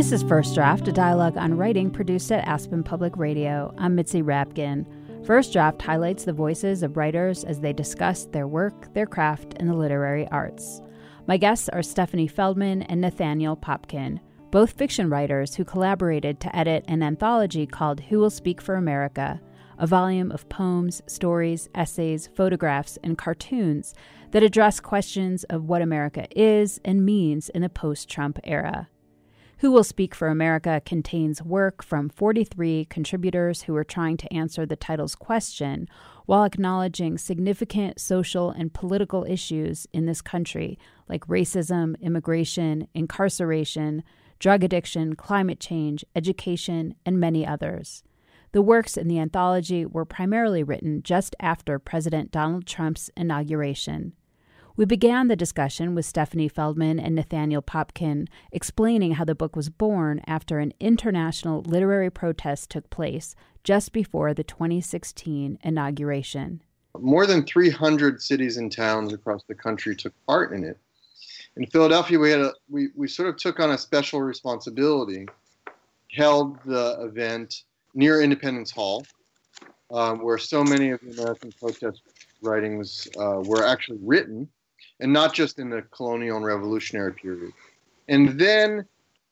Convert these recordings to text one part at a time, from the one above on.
This is First Draft, a dialogue on writing produced at Aspen Public Radio. I'm Mitzi Rapkin. First Draft highlights the voices of writers as they discuss their work, their craft, and the literary arts. My guests are Stephanie Feldman and Nathaniel Popkin, both fiction writers who collaborated to edit an anthology called Who Will Speak for America, a volume of poems, stories, essays, photographs, and cartoons that address questions of what America is and means in the post Trump era. Who Will Speak for America contains work from 43 contributors who are trying to answer the title's question while acknowledging significant social and political issues in this country, like racism, immigration, incarceration, drug addiction, climate change, education, and many others. The works in the anthology were primarily written just after President Donald Trump's inauguration. We began the discussion with Stephanie Feldman and Nathaniel Popkin explaining how the book was born after an international literary protest took place just before the 2016 inauguration. More than 300 cities and towns across the country took part in it. In Philadelphia, we had a we, we sort of took on a special responsibility, held the event near Independence Hall, um, where so many of the American protest writings uh, were actually written and not just in the colonial and revolutionary period. And then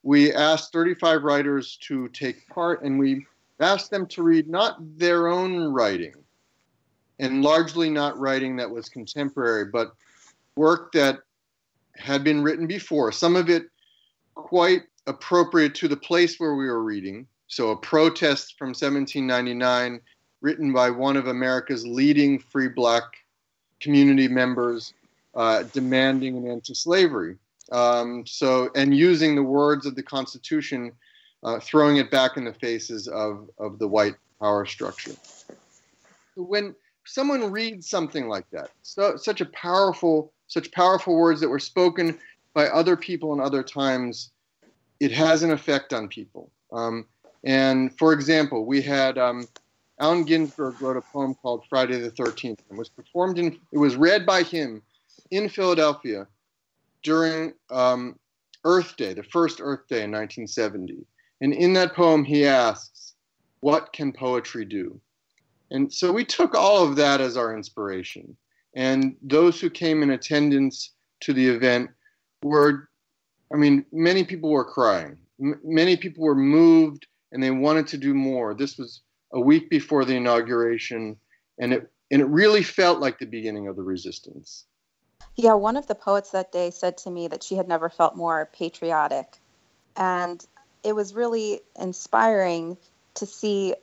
we asked 35 writers to take part, and we asked them to read not their own writing, and largely not writing that was contemporary, but work that had been written before. Some of it quite appropriate to the place where we were reading. So, a protest from 1799, written by one of America's leading free black community members uh, demanding an end to slavery. Um, so, and using the words of the Constitution, uh, throwing it back in the faces of, of the white power structure. When someone reads something like that, so, such a powerful, such powerful words that were spoken by other people in other times, it has an effect on people. Um, and for example, we had um, Allen Ginsberg wrote a poem called Friday the 13th and was performed in, it was read by him in Philadelphia during um, Earth Day, the first Earth Day in 1970. And in that poem, he asks, What can poetry do? And so we took all of that as our inspiration. And those who came in attendance to the event were, I mean, many people were crying. M- many people were moved and they wanted to do more. This was a week before the inauguration, and it, and it really felt like the beginning of the resistance. Yeah, one of the poets that day said to me that she had never felt more patriotic. And it was really inspiring to see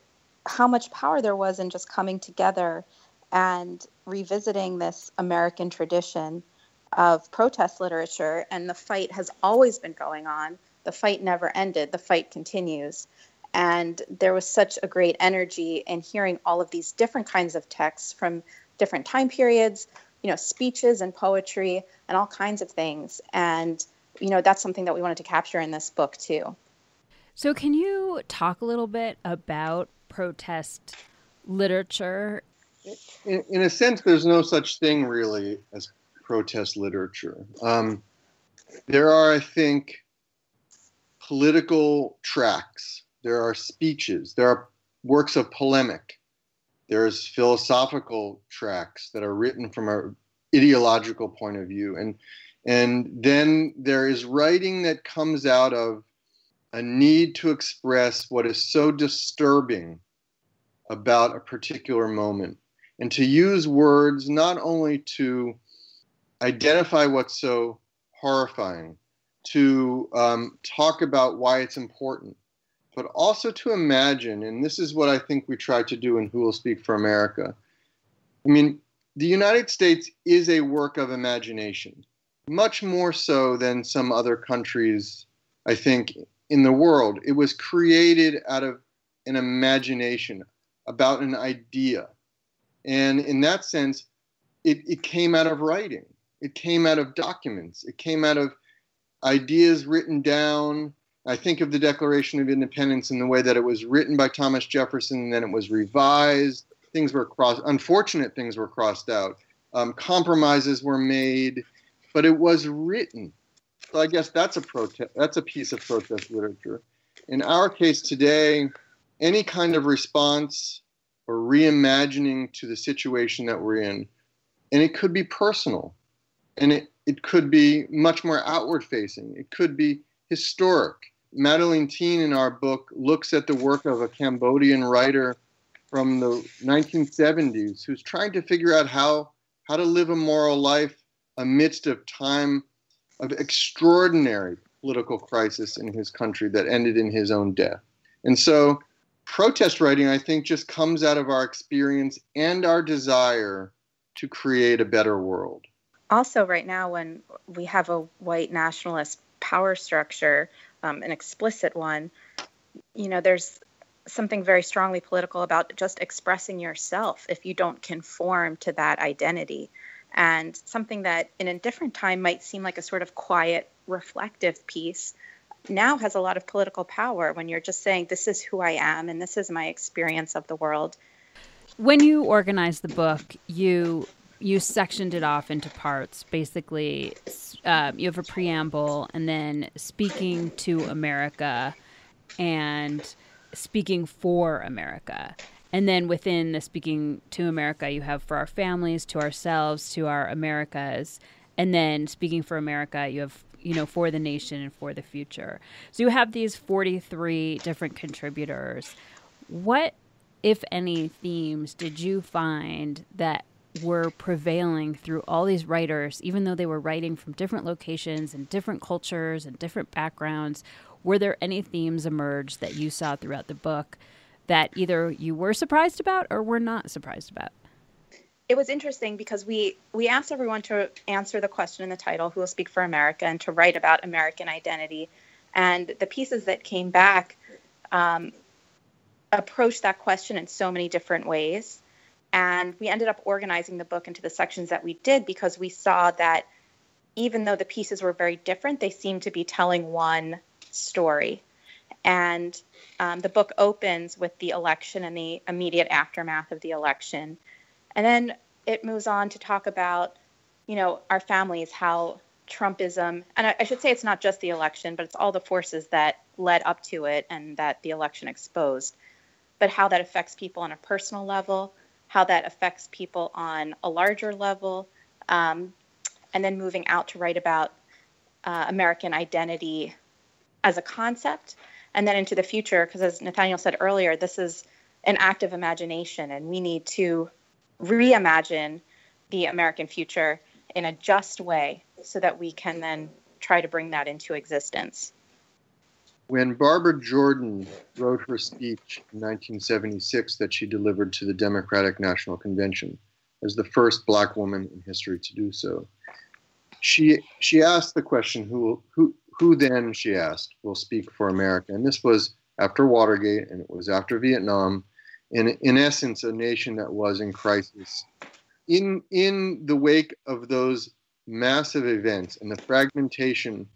how much power there was in just coming together and revisiting this American tradition of protest literature. And the fight has always been going on. The fight never ended, the fight continues. And there was such a great energy in hearing all of these different kinds of texts from different time periods, you know, speeches and poetry and all kinds of things. And, you know, that's something that we wanted to capture in this book too. So, can you talk a little bit about protest literature? In, in a sense, there's no such thing really as protest literature. Um, there are, I think, political tracks, there are speeches, there are works of polemic, there's philosophical tracks that are written from an ideological point of view. And and then there is writing that comes out of a need to express what is so disturbing about a particular moment. And to use words not only to identify what's so horrifying to um, talk about why it's important but also to imagine, and this is what I think we try to do in Who Will Speak for America. I mean, the United States is a work of imagination, much more so than some other countries, I think, in the world. It was created out of an imagination about an idea. And in that sense, it, it came out of writing, it came out of documents, it came out of ideas written down I think of the Declaration of Independence in the way that it was written by Thomas Jefferson and then it was revised. Things were crossed, unfortunate things were crossed out. Um, compromises were made, but it was written. So I guess that's a protest. That's a piece of protest literature. In our case today, any kind of response or reimagining to the situation that we're in, and it could be personal, and it, it could be much more outward facing. It could be historic. Madeleine Thien in our book looks at the work of a Cambodian writer from the 1970s who's trying to figure out how, how to live a moral life amidst a time of extraordinary political crisis in his country that ended in his own death. And so, protest writing, I think, just comes out of our experience and our desire to create a better world. Also, right now, when we have a white nationalist power structure, um, an explicit one, you know, there's something very strongly political about just expressing yourself if you don't conform to that identity and something that in a different time might seem like a sort of quiet, reflective piece now has a lot of political power when you're just saying, This is who I am and this is my experience of the world. When you organized the book, you you sectioned it off into parts. Basically, uh, you have a preamble and then speaking to America and speaking for America. And then within the speaking to America, you have for our families, to ourselves, to our Americas. And then speaking for America, you have, you know, for the nation and for the future. So you have these 43 different contributors. What, if any, themes did you find that were prevailing through all these writers, even though they were writing from different locations and different cultures and different backgrounds? Were there any themes emerge that you saw throughout the book that either you were surprised about or were not surprised about? It was interesting because we we asked everyone to answer the question in the title, "Who will speak for America?" and to write about American identity. And the pieces that came back um, approached that question in so many different ways. And we ended up organizing the book into the sections that we did because we saw that even though the pieces were very different, they seemed to be telling one story. And um, the book opens with the election and the immediate aftermath of the election. And then it moves on to talk about, you know, our families, how Trumpism, and I, I should say it's not just the election, but it's all the forces that led up to it and that the election exposed, but how that affects people on a personal level, how that affects people on a larger level, um, and then moving out to write about uh, American identity as a concept and then into the future because as nathaniel said earlier this is an act of imagination and we need to reimagine the american future in a just way so that we can then try to bring that into existence when barbara jordan wrote her speech in 1976 that she delivered to the democratic national convention as the first black woman in history to do so she she asked the question who who who then, she asked, will speak for America? And this was after Watergate and it was after Vietnam. In, in essence, a nation that was in crisis. In, in the wake of those massive events and the fragmentation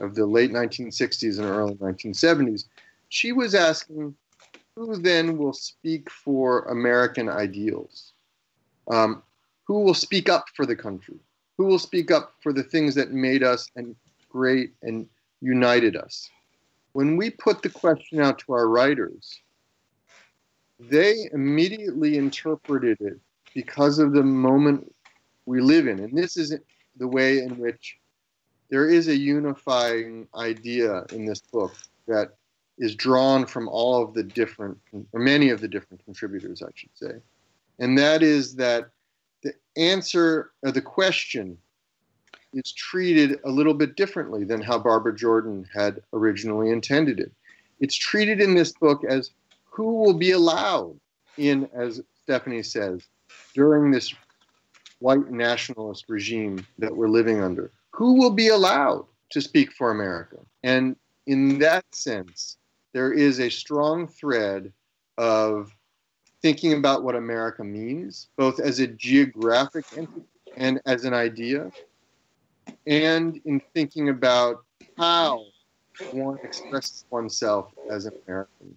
of the late 1960s and early 1970s, she was asking who then will speak for American ideals? Um, who will speak up for the country? Who will speak up for the things that made us and great and united us. When we put the question out to our writers, they immediately interpreted it because of the moment we live in. And this is the way in which there is a unifying idea in this book that is drawn from all of the different, or many of the different contributors, I should say. And that is that the answer, or the question is treated a little bit differently than how Barbara Jordan had originally intended it. It's treated in this book as who will be allowed in, as Stephanie says, during this white nationalist regime that we're living under. Who will be allowed to speak for America? And in that sense, there is a strong thread of thinking about what America means, both as a geographic entity and as an idea, and in thinking about how one expresses oneself as an American.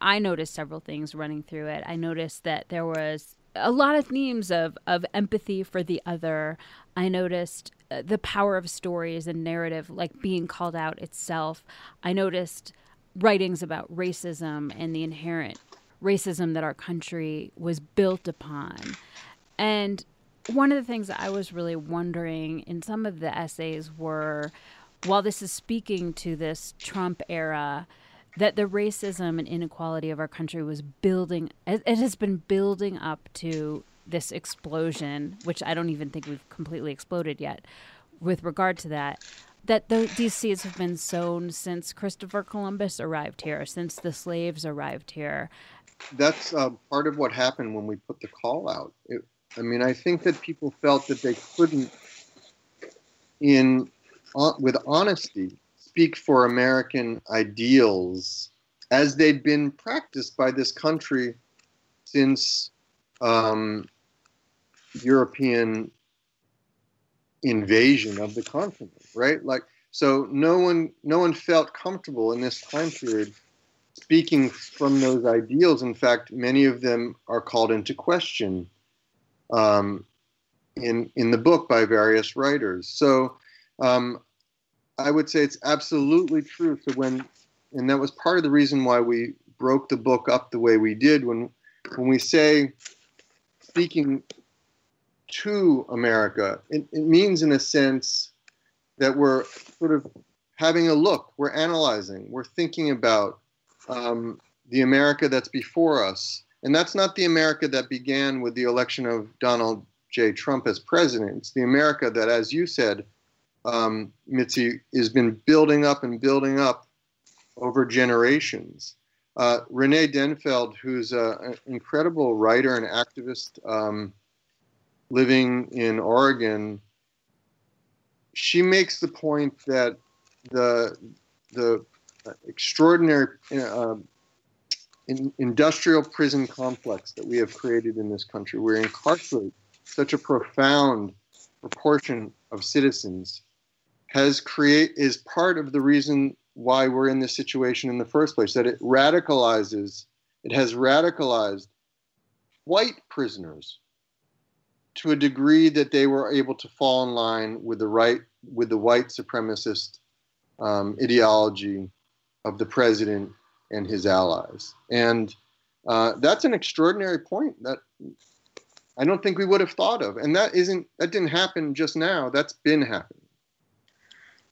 I noticed several things running through it. I noticed that there was a lot of themes of of empathy for the other. I noticed uh, the power of stories and narrative, like being called out itself. I noticed writings about racism and the inherent racism that our country was built upon. And one of the things I was really wondering in some of the essays were while this is speaking to this Trump era, that the racism and inequality of our country was building, it, has been building up to this explosion, which I don't even think we've completely exploded yet with regard to that. That the, these seeds have been sown since Christopher Columbus arrived here, since the slaves arrived here. That's uh, part of what happened when we put the call out. It, I mean, I think that people felt that they couldn't, in uh, with honesty, speak for American ideals as they'd been practiced by this country since um, European invasion of the continent, right? Like, so no one, no one felt comfortable in this time period speaking from those ideals. In fact, many of them are called into question um, in in the book by various writers. So um, I would say it's absolutely true. So when and that was part of the reason why we broke the book up the way we did. When when we say speaking to America, it, it means in a sense that we're sort of having a look, we're analyzing, we're thinking about um, the America that's before us and that's not the America that began with the election of Donald J. Trump as president. It's the America that, as you said, um, Mitzi, has been building up and building up over generations. Uh, Rene Denfeld, who's an incredible writer and activist um, living in Oregon, she makes the point that the the extraordinary uh, in, industrial prison complex that we have created in this country. We incarcerate such a profound proportion of citizens has create is part of the reason why we're in this situation in the first place. That it radicalizes, it has radicalized white prisoners to a degree that they were able to fall in line with the right with the white supremacist um, ideology of the president and his allies. And uh, that's an extraordinary point that I don't think we would have thought of. And that isn't that didn't happen just now. That's been happening.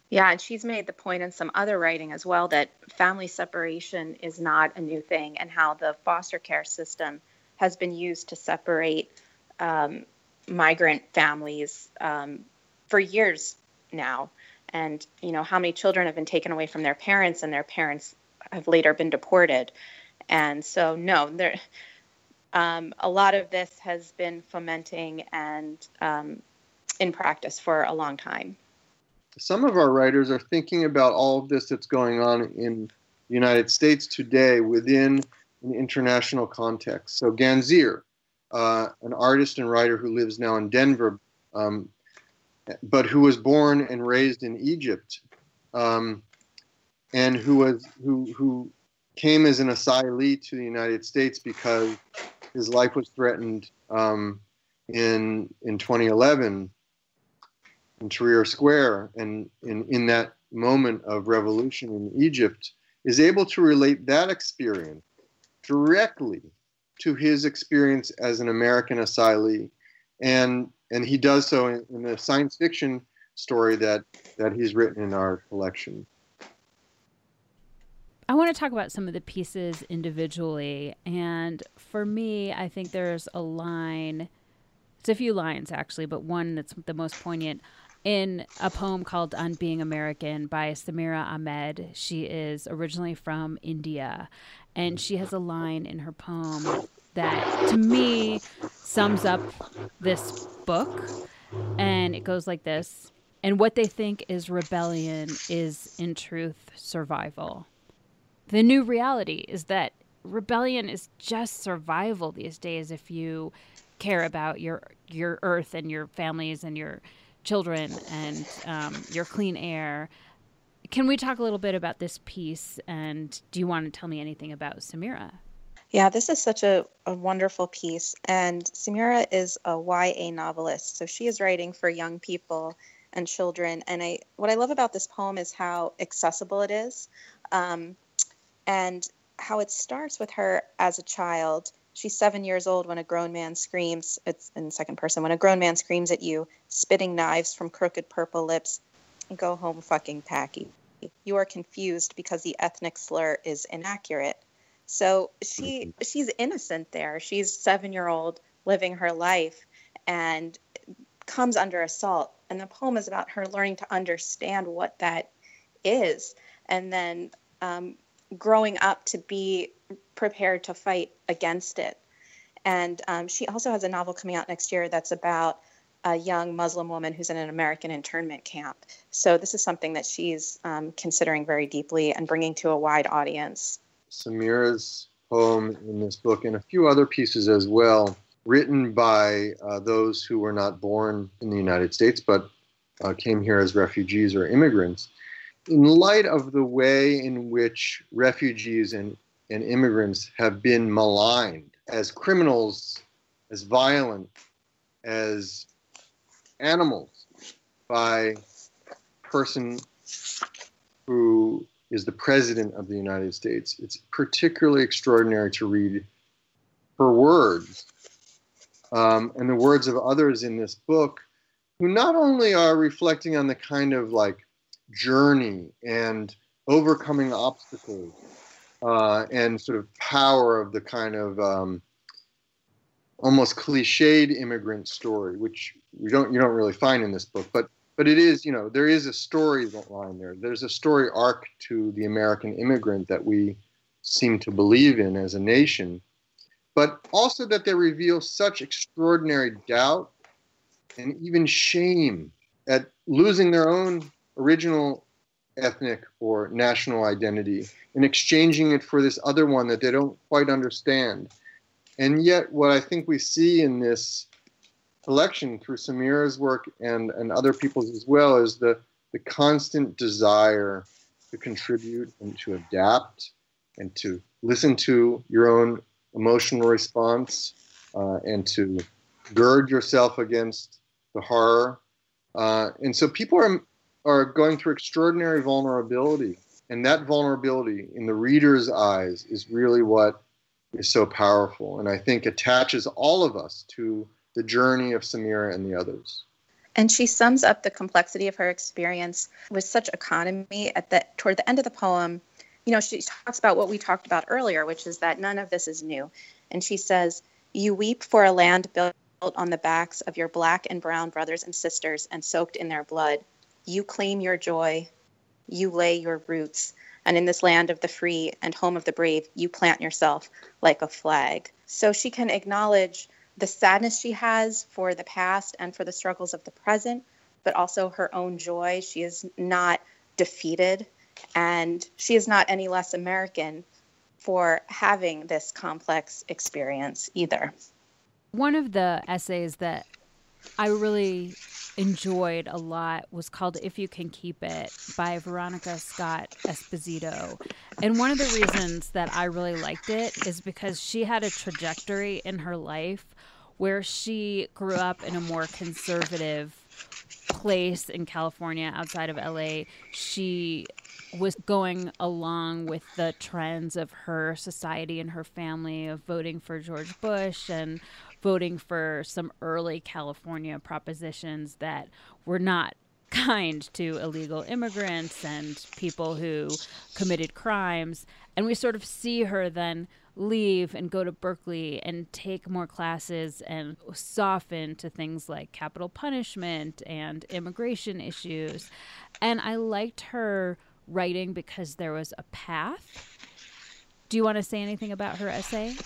Yeah, and she's made the point in some other writing as well that family separation is not a new thing, and how the foster care system has been used to separate um, migrant families um, for years now. And you know how many children have been taken away from their parents, and their parents have later been deported. And so, no, there, um, a lot of this has been fomenting and um, in practice for a long time. Some of our writers are thinking about all of this that's going on in the United States today within an international context. So, Ganzeer, uh, an artist and writer who lives now in Denver, um, but who was born and raised in Egypt, um, and who was who who came as an asylee to the United States because his life was threatened um, in in 2011 in Tahrir Square, and in in that moment of revolution in Egypt, is able to relate that experience directly to his experience as an American asylee, and and he does so in, in a science fiction story that that he's written in our collection. I want to talk about some of the pieces individually. And for me, I think there's a line, it's a few lines actually, but one that's the most poignant in a poem called On Being American by Samira Ahmed. She is originally from India, and she has a line in her poem that to me sums up this book. And it goes like this And what they think is rebellion is, in truth, survival the new reality is that rebellion is just survival these days if you care about your your earth and your families and your children and um, your clean air. Can we talk a little bit about this piece? And do you want to tell me anything about Samira? Yeah, this is such a, a wonderful piece. And Samira is a YA novelist. So she is writing for young people and children. And I, what I love about this poem is how accessible it is um, and how it starts with her as a child. She's seven years old when a grown man screams, it's in second person, when a grown man screams at you, spitting knives from crooked purple lips, go home fucking packy. You are confused because the ethnic slur is inaccurate. So she she's innocent there. She's seven year old living her life and comes under assault. And the poem is about her learning to understand what that is and then um, growing up to be prepared to fight against it. And um, she also has a novel coming out next year that's about a young Muslim woman who's in an American internment camp. So this is something that she's um, considering very deeply and bringing to a wide audience. Samira's poem in this book and a few other pieces as well, written by uh, those who were not born in the United States but uh, came here as refugees or immigrants. In light of the way in which refugees and, and immigrants have been maligned as criminals, as violent, as animals by a person who is the president of the United States. It's particularly extraordinary to read her words um, and the words of others in this book who not only are reflecting on the kind of like journey and overcoming obstacles uh, and sort of power of the kind of um, almost cliched immigrant story, which you don't you don't really find in this book, but but it is you know there is a story line there. There's a story arc to the American immigrant that we seem to believe in as a nation, but also that they reveal such extraordinary doubt and even shame at losing their own original ethnic or national identity and exchanging it for this other one that they don't quite understand. And yet, what I think we see in this collection through Samira's work and, and other people's as well is the, the constant desire to contribute and to adapt and to listen to your own emotional response uh, and to gird yourself against the horror. Uh, and so people are, are going through extraordinary vulnerability. And that vulnerability in the reader's eyes is really what is so powerful and I think attaches all of us to the journey of Samira and the others. And she sums up the complexity of her experience with such economy at the toward the end of the poem. You know, she talks about what we talked about earlier, which is that none of this is new. And she says, You weep for a land built on the backs of your black and brown brothers and sisters and soaked in their blood. You claim your joy. You lay your roots. And in this land of the free and home of the brave, you plant yourself like a flag. So she can acknowledge the sadness she has for the past and for the struggles of the present, but also her own joy. She is not defeated, and she is not any less American for having this complex experience either. One of the essays that I really enjoyed a lot was called If You Can Keep It by Veronica Scott Esposito. And one of the reasons that I really liked it is because she had a trajectory in her life where she grew up in a more conservative place in California outside of LA. She was going along with the trends of her society and her family of voting for George Bush and voting for some early California propositions that were not kind to illegal immigrants and people who committed crimes. And we sort of see her then leave and go to Berkeley and take more classes and soften to things like capital punishment and immigration issues. And I liked her writing because there was a path. Do you want to say anything about her essay?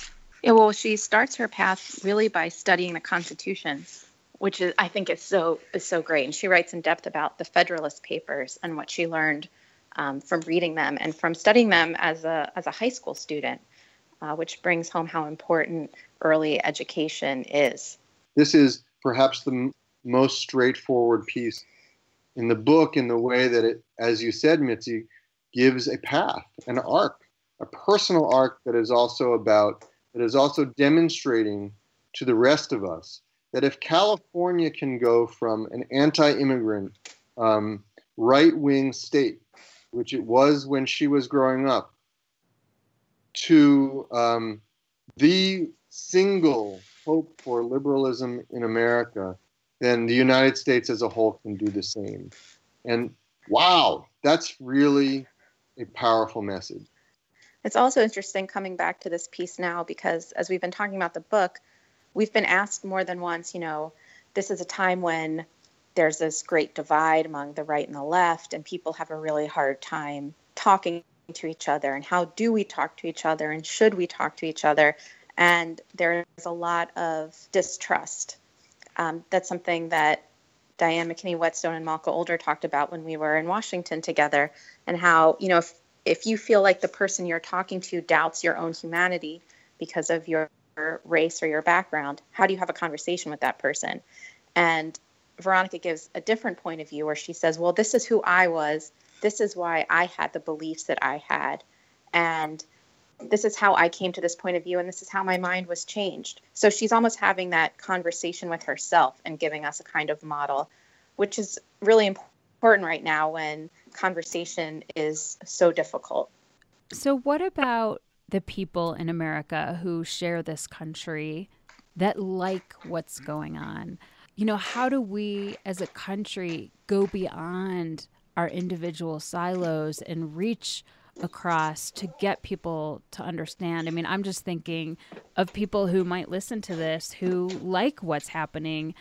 Yeah, well, she starts her path really by studying the Constitution, which is I think is so is so great. And she writes in depth about the Federalist Papers and what she learned um, from reading them and from studying them as a as a high school student, uh, which brings home how important early education is. This is perhaps the m- most straightforward piece in the book in the way that it, as you said, Mitzi, gives a path, an arc, a personal arc that is also about that is also demonstrating to the rest of us that if California can go from an anti immigrant, um, right wing state, which it was when she was growing up, to um, the single hope for liberalism in America, then the United States as a whole can do the same. And wow, that's really a powerful message. It's also interesting coming back to this piece now because as we've been talking about the book, we've been asked more than once, you know, this is a time when there's this great divide among the right and the left, and people have a really hard time talking to each other. And how do we talk to each other? And should we talk to each other? And there's a lot of distrust. Um, that's something that Diane McKinney Whetstone and Malka Older talked about when we were in Washington together, and how, you know, if, if you feel like the person you're talking to doubts your own humanity because of your race or your background, how do you have a conversation with that person? And Veronica gives a different point of view where she says, Well, this is who I was. This is why I had the beliefs that I had. And this is how I came to this point of view, and this is how my mind was changed. So she's almost having that conversation with herself and giving us a kind of model, which is really important right now when conversation is so difficult. So, what about the people in America who share this country that like what's going on? You know, how do we as a country go beyond our individual silos and reach across to get people to understand? I mean, I'm just thinking of people who might listen to this who like what's happening.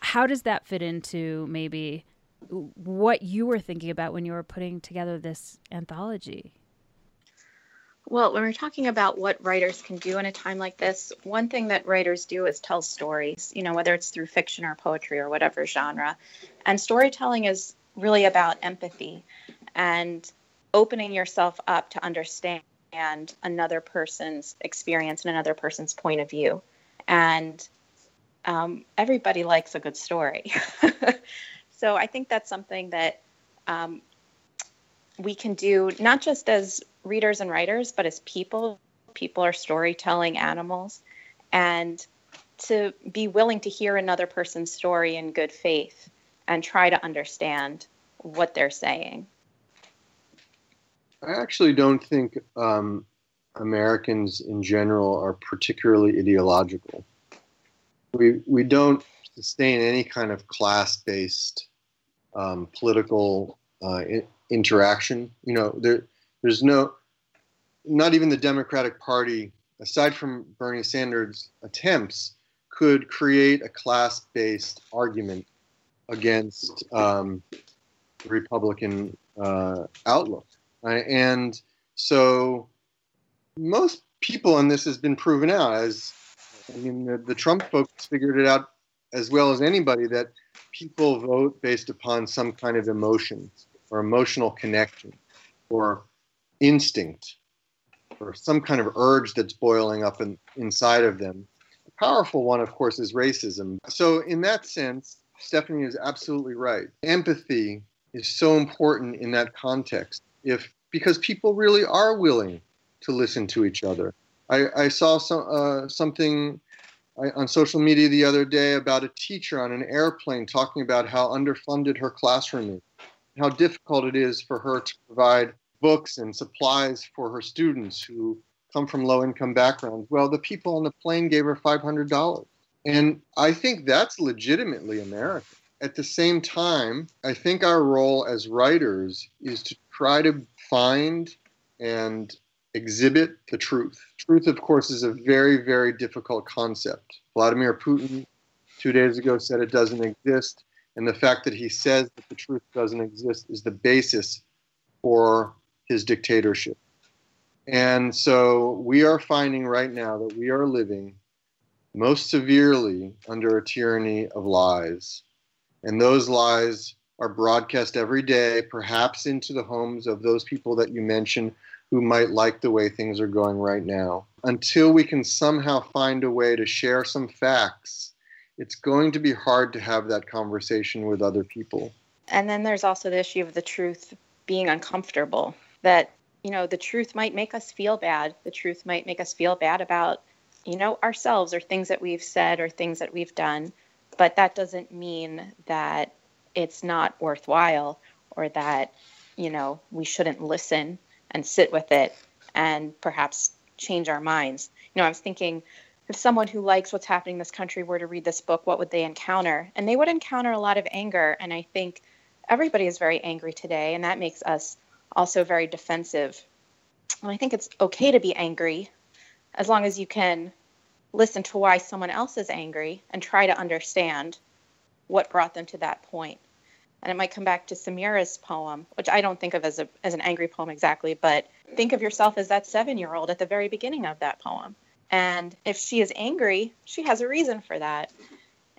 How does that fit into maybe what you were thinking about when you were putting together this anthology? Well, when we're talking about what writers can do in a time like this, one thing that writers do is tell stories, you know, whether it's through fiction or poetry or whatever genre. And storytelling is really about empathy and opening yourself up to understand another person's experience and another person's point of view. And um, everybody likes a good story. so I think that's something that um, we can do not just as readers and writers, but as people. People are storytelling animals. And to be willing to hear another person's story in good faith and try to understand what they're saying. I actually don't think um, Americans in general are particularly ideological. We, we don't sustain any kind of class based um, political uh, interaction. You know, there, there's no, not even the Democratic Party, aside from Bernie Sanders' attempts, could create a class-based argument against um, the Republican uh, outlook. And so most people on this has been proven out as I mean the, the Trump folks figured it out as well as anybody that people vote based upon some kind of emotion or emotional connection or instinct or some kind of urge that's boiling up in, inside of them. A powerful one, of course, is racism. So, in that sense, Stephanie is absolutely right. Empathy is so important in that context. If because people really are willing to listen to each other. I, I saw some, uh, something on social media the other day about a teacher on an airplane talking about how underfunded her classroom is how difficult it is for her to provide books and supplies for her students who come from low income backgrounds. Well, the people on the plane gave her $500. And I think that's legitimately American. At the same time, I think our role as writers is to try to find and exhibit the truth. Truth, of course, is a very, very difficult concept. Vladimir Putin, two days ago, said it doesn't exist. And the fact that he says that the truth doesn't exist is the basis for his dictatorship. And so we are finding right now that we are living most severely under a tyranny of lies. And those lies are broadcast every day, perhaps into the homes of those people that you mentioned who might like the way things are going right now. Until we can somehow find a way to share some facts it's going to be hard to have that conversation with other people. And then there's also the issue of the truth being uncomfortable. That you know, the truth might make us feel bad. The truth might make us feel bad about, you know, ourselves or things that we've said or things that we've done. But that doesn't mean that it's not worthwhile or that, you know, we shouldn't listen and sit with it and perhaps change our minds. You know, I was thinking if someone who likes what's happening in this country were to read this book, what would they encounter? And they would encounter a lot of anger. And I think everybody is very angry today, and that makes us also very defensive. And I think it's okay to be angry as long as you can listen to why someone else is angry and try to understand what brought them to that point. And it might come back to Samira's poem, which I don't think of as a as an angry poem exactly, but think of yourself as that seven year old at the very beginning of that poem. And if she is angry, she has a reason for that.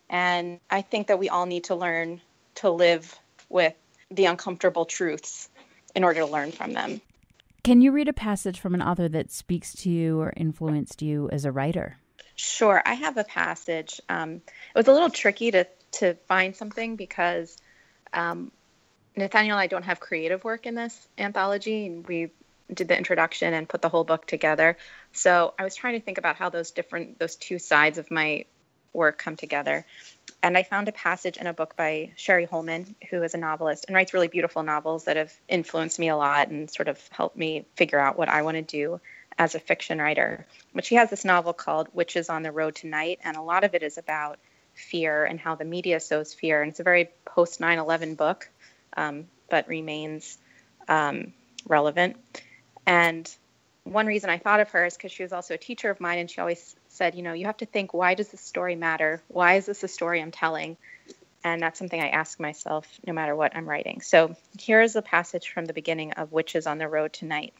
And I think that we all need to learn to live with the uncomfortable truths in order to learn from them. Can you read a passage from an author that speaks to you or influenced you as a writer? Sure, I have a passage. Um, it was a little tricky to to find something because um, Nathaniel and I don't have creative work in this anthology, and we did the introduction and put the whole book together. So I was trying to think about how those different those two sides of my work come together and I found a passage in a book by Sheri Holman, who is a novelist and writes really beautiful novels that have influenced me a lot and sort of helped me figure out what I want to do as a fiction writer. But she has this novel called Witches on the Road Tonight, and a lot of it is about fear and how the media sows fear. And it's a very post 9 11 book, um, but remains um, relevant. And one reason I thought of her is because she was also a teacher of mine, and she always said, you know, you have to think, why does this story matter? Why is this a story I'm telling? And that's something I ask myself no matter what I'm writing. So here is a passage from the beginning of Witches on the Road Tonight.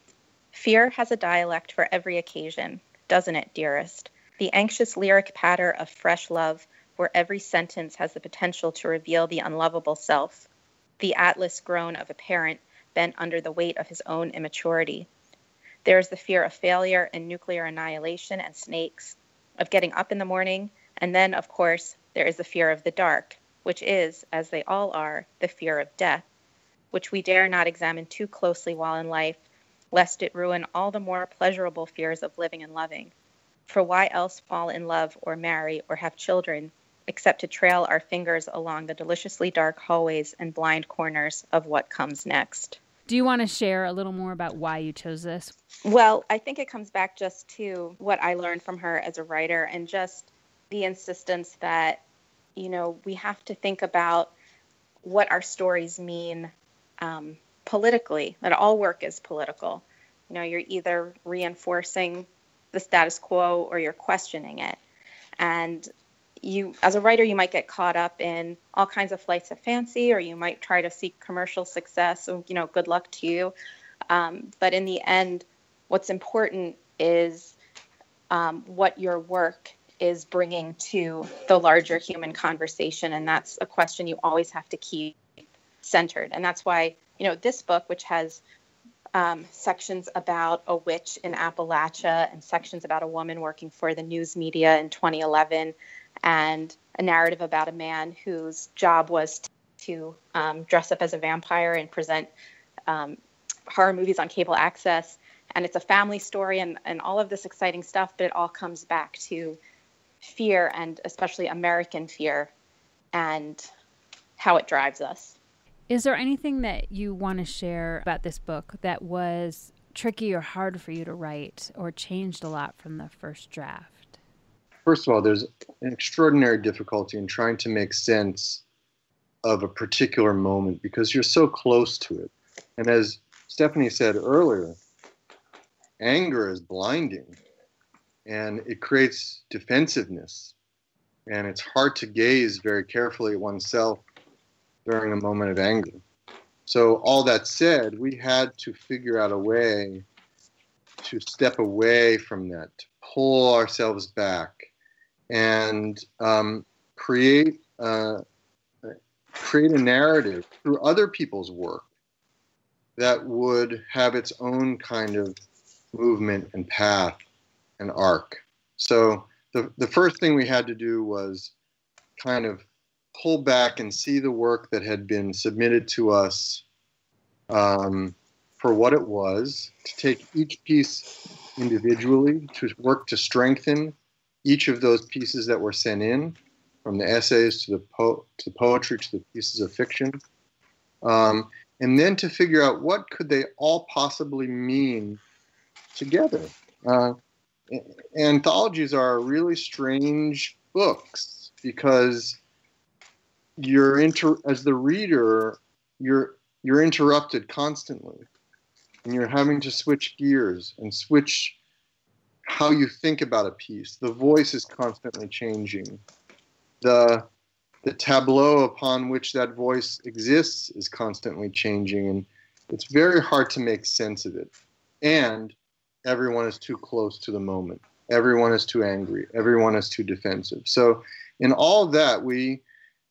Fear has a dialect for every occasion, doesn't it, dearest? The anxious lyric patter of fresh love, where every sentence has the potential to reveal the unlovable self. The atlas groan of a parent bent under the weight of his own immaturity. There is the fear of failure and nuclear annihilation and snakes, of getting up in the morning, and then, of course, there is the fear of the dark, which is, as they all are, the fear of death, which we dare not examine too closely while in life, lest it ruin all the more pleasurable fears of living and loving. For why else fall in love or marry or have children except to trail our fingers along the deliciously dark hallways and blind corners of what comes next? Do you want to share a little more about why you chose this? Well, I think it comes back just to what I learned from her as a writer and just the insistence that, you know, we have to think about what our stories mean um, politically, that all work is political. You know, you're either reinforcing the status quo or you're questioning it. And you as a writer you might get caught up in all kinds of flights of fancy or you might try to seek commercial success so you know good luck to you. Um, but in the end what's important is um, what your work is bringing to the larger human conversation and that's a question you always have to keep centered. And that's why you know this book which has um, sections about a witch in Appalachia and sections about a woman working for the news media in 2011 and a narrative about a man whose job was to um, dress up as a vampire and present um, horror movies on cable access. And it's a family story and, and all of this exciting stuff, but it all comes back to fear and especially American fear and how it drives us. Is there anything that you want to share about this book that was tricky or hard for you to write or changed a lot from the first draft? First of all, there's an extraordinary difficulty in trying to make sense of a particular moment because you're so close to it. And as Stephanie said earlier, anger is blinding and it creates defensiveness. And it's hard to gaze very carefully at oneself during a moment of anger. So, all that said, we had to figure out a way to step away from that, to pull ourselves back, and um, create uh, create a narrative through other people's work that would have its own kind of movement and path and arc. So the the first thing we had to do was kind of pull back and see the work that had been submitted to us um, for what it was, to take each piece individually, to work to strengthen each of those pieces that were sent in, from the essays to the, po- to poetry to the pieces of fiction, um, and then to figure out what could they all possibly mean together. Uh, anthologies are really strange books because you're inter- as the reader you're you're interrupted constantly and you're having to switch gears and switch how you think about a piece. The voice is constantly changing. The the tableau upon which that voice exists is constantly changing and it's very hard to make sense of it. And everyone is too close to the moment. Everyone is too angry. Everyone is too defensive. So in all that we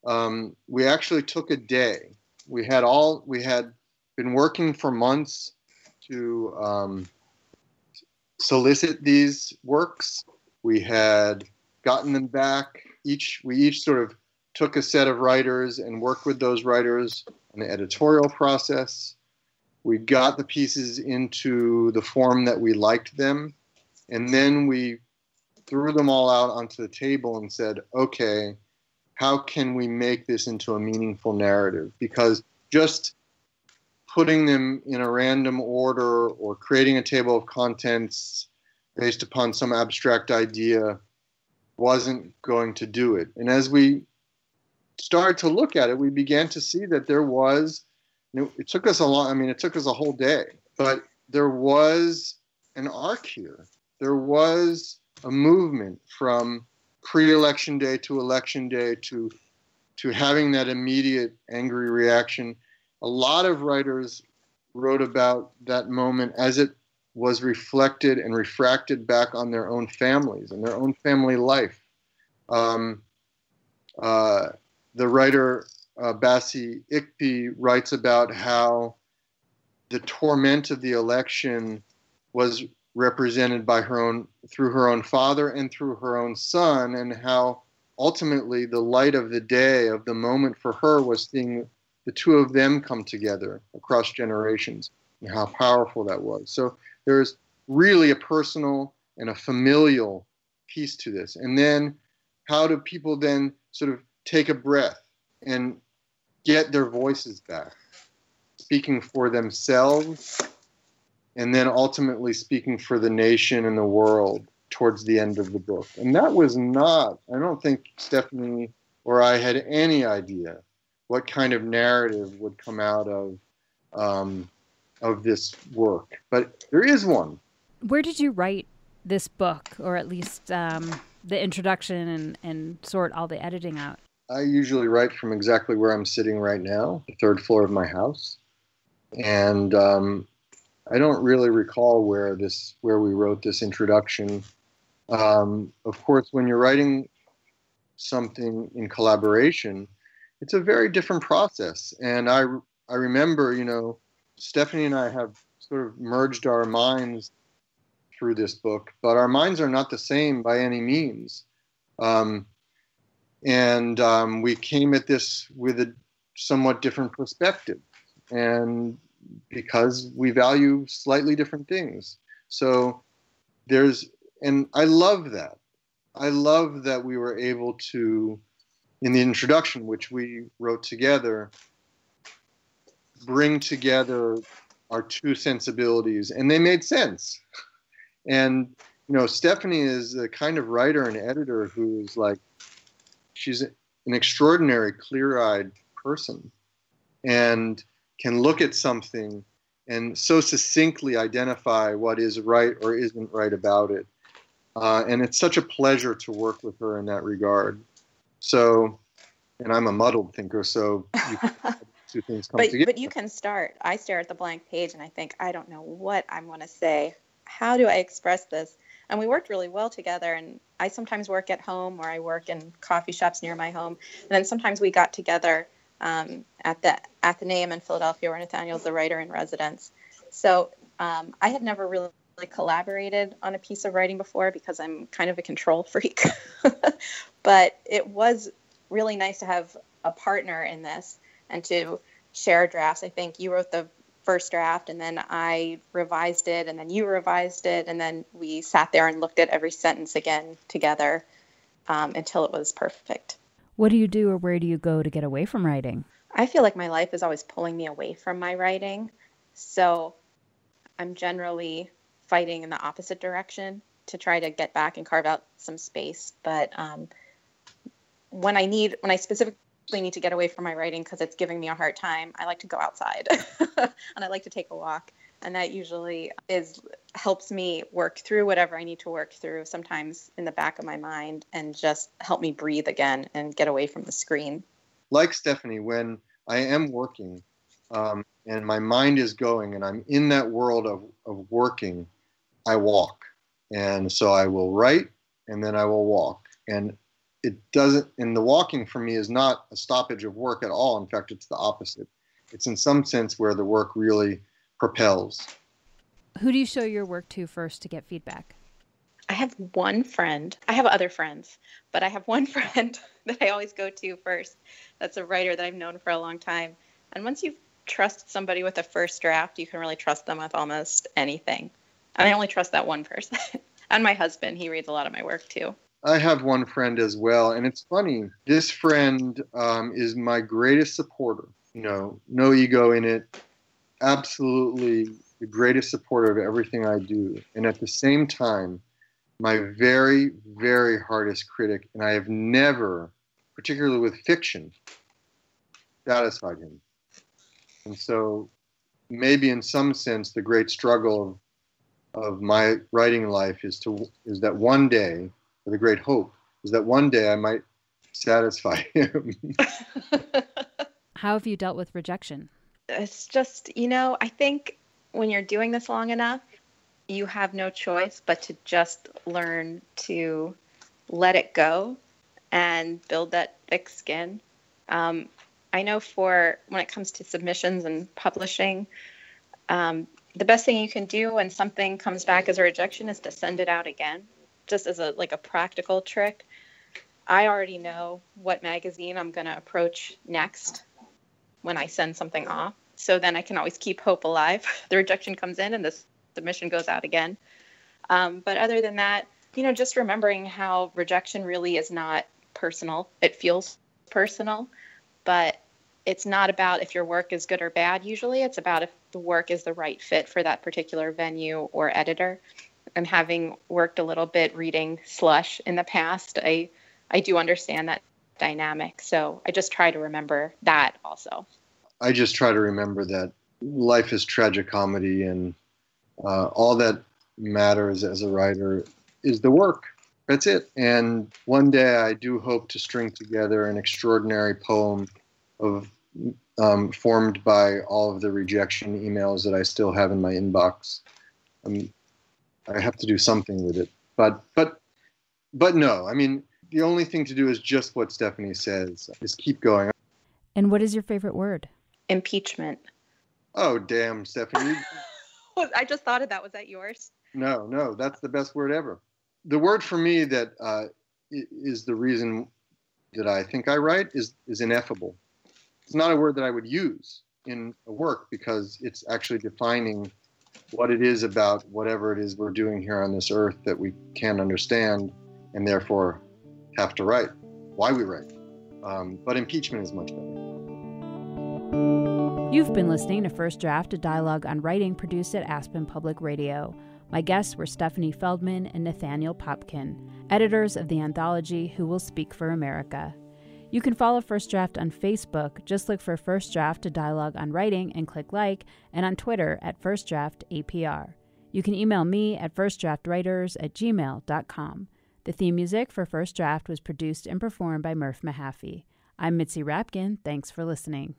um, we actually took a day. We had all we had been working for months to um, solicit these works. We had gotten them back. Each we each sort of took a set of writers and worked with those writers on the editorial process. We got the pieces into the form that we liked them, and then we threw them all out onto the table and said, "Okay, how can we make this into a meaningful narrative? Because just putting them in a random order or creating a table of contents based upon some abstract idea wasn't going to do it. And as we started to look at it, we began to see that there was, it took us a long, I mean, it took us a whole day, but there was an arc here. There was a movement from pre-election day to election day to to having that immediate angry reaction. A lot of writers wrote about that moment as it was reflected and refracted back on their own families and their own family life. Um, uh, the writer uh, Bassey Ikpi writes about how the torment of the election was represented by her own through her own father and through her own son and how ultimately the light of the day of the moment for her was seeing the two of them come together across generations and how powerful that was. So there's really a personal and a familial piece to this. And then how do people then sort of take a breath and get their voices back? Speaking for themselves and then ultimately speaking for the nation and the world towards the end of the book. And that was not, I don't think Stephanie or I had any idea what kind of narrative would come out of um, of this work. But there is one. Where did you write this book, or at least um, the introduction and, and sort all the editing out? I usually write from exactly where I'm sitting right now, the third floor of my house. And um, I don't really recall where this where we wrote this introduction. Um, of course, when you're writing something in collaboration, it's a very different process. And I I remember, you know, Stephanie and I have sort of merged our minds through this book, but our minds are not the same by any means. Um, and um, we came at this with a somewhat different perspective. And because we value slightly different things. So there's, and I love that. I love that we were able to, in the introduction, which we wrote together, bring together our two sensibilities, and they made sense. And you know, Stephanie is the kind of writer and editor who's like, she's an extraordinary, clear-eyed person, and can look at something and so succinctly identify what is right or isn't right about it. Uh, and it's such a pleasure to work with her in that regard. So, and I'm a muddled thinker, so two things come but, together. But you can start. I stare at the blank page and I think, I don't know what I'm going to say. How do I express this? And we worked really well together. And I sometimes work at home or I work in coffee shops near my home. And then sometimes we got together um, at the Athenaeum in Philadelphia, where Nathaniel's the writer in residence. So um, I had never really collaborated on a piece of writing before because I'm kind of a control freak. but it was really nice to have a partner in this and to share drafts. I think you wrote the first draft and then I revised it and then you revised it and then we sat there and looked at every sentence again together um, until it was perfect. What do you do or where do you go to get away from writing? I feel like my life is always pulling me away from my writing. So I'm generally fighting in the opposite direction to try to get back and carve out some space. But um, when I need, when I specifically need to get away from my writing because it's giving me a hard time, I like to go outside and I like to take a walk. And that usually is helps me work through whatever I need to work through sometimes in the back of my mind and just help me breathe again and get away from the screen. Like Stephanie, when I am working um, and my mind is going and I'm in that world of, of working, I walk. And so I will write and then I will walk. And it doesn't, and the walking for me is not a stoppage of work at all. In fact, it's the opposite. It's in some sense where the work really propels. Who do you show your work to first to get feedback? I have one friend. I have other friends, but I have one friend that I always go to first. That's a writer that I've known for a long time. And once you trust somebody with a first draft, you can really trust them with almost anything. And I only trust that one person. and my husband, he reads a lot of my work too. I have one friend as well, and it's funny. This friend um, is my greatest supporter. You know, no ego in it. Absolutely the greatest supporter of everything I do. And at the same time, my very, very hardest critic. And I have never, particularly with fiction, satisfied him. And so, maybe in some sense, the great struggle of, of my writing life is to is that one day, or the great hope is that one day I might satisfy him. How have you dealt with rejection? It's just, you know, I think when you're doing this long enough, you have no choice but to just learn to let it go and build that thick skin. Um, I know for when it comes to submissions and publishing, um, the best thing you can do when something comes back as a rejection is to send it out again, just as a like a practical trick. I already know what magazine I'm going to approach next when I send something off. So then I can always keep hope alive. The rejection comes in and the submission goes out again. Um, but other than that, you know, just remembering how rejection really is not personal. It feels personal, but it's not about if your work is good or bad. Usually, it's about if the work is the right fit for that particular venue or editor. And having worked a little bit reading slush in the past, I I do understand that dynamic. So I just try to remember that also. I just try to remember that life is tragic comedy, and uh, all that matters as a writer is the work. That's it. And one day I do hope to string together an extraordinary poem of um, formed by all of the rejection emails that I still have in my inbox. Um, I have to do something with it, but but but no. I mean, the only thing to do is just what Stephanie says: is keep going. And what is your favorite word? Impeachment. Oh damn, Stephanie! I just thought of that. Was that yours? No, no, that's the best word ever. The word for me that uh, is the reason that I think I write is is ineffable. It's not a word that I would use in a work because it's actually defining what it is about whatever it is we're doing here on this earth that we can't understand and therefore have to write. Why we write. Um, but impeachment is much better. You've been listening to First Draft, a dialogue on writing produced at Aspen Public Radio. My guests were Stephanie Feldman and Nathaniel Popkin, editors of the anthology Who Will Speak for America. You can follow First Draft on Facebook. Just look for First Draft, a dialogue on writing, and click like, and on Twitter at First Draft APR. You can email me at firstdraftwriters at gmail.com. The theme music for First Draft was produced and performed by Murph Mahaffey. I'm Mitzi Rapkin. Thanks for listening.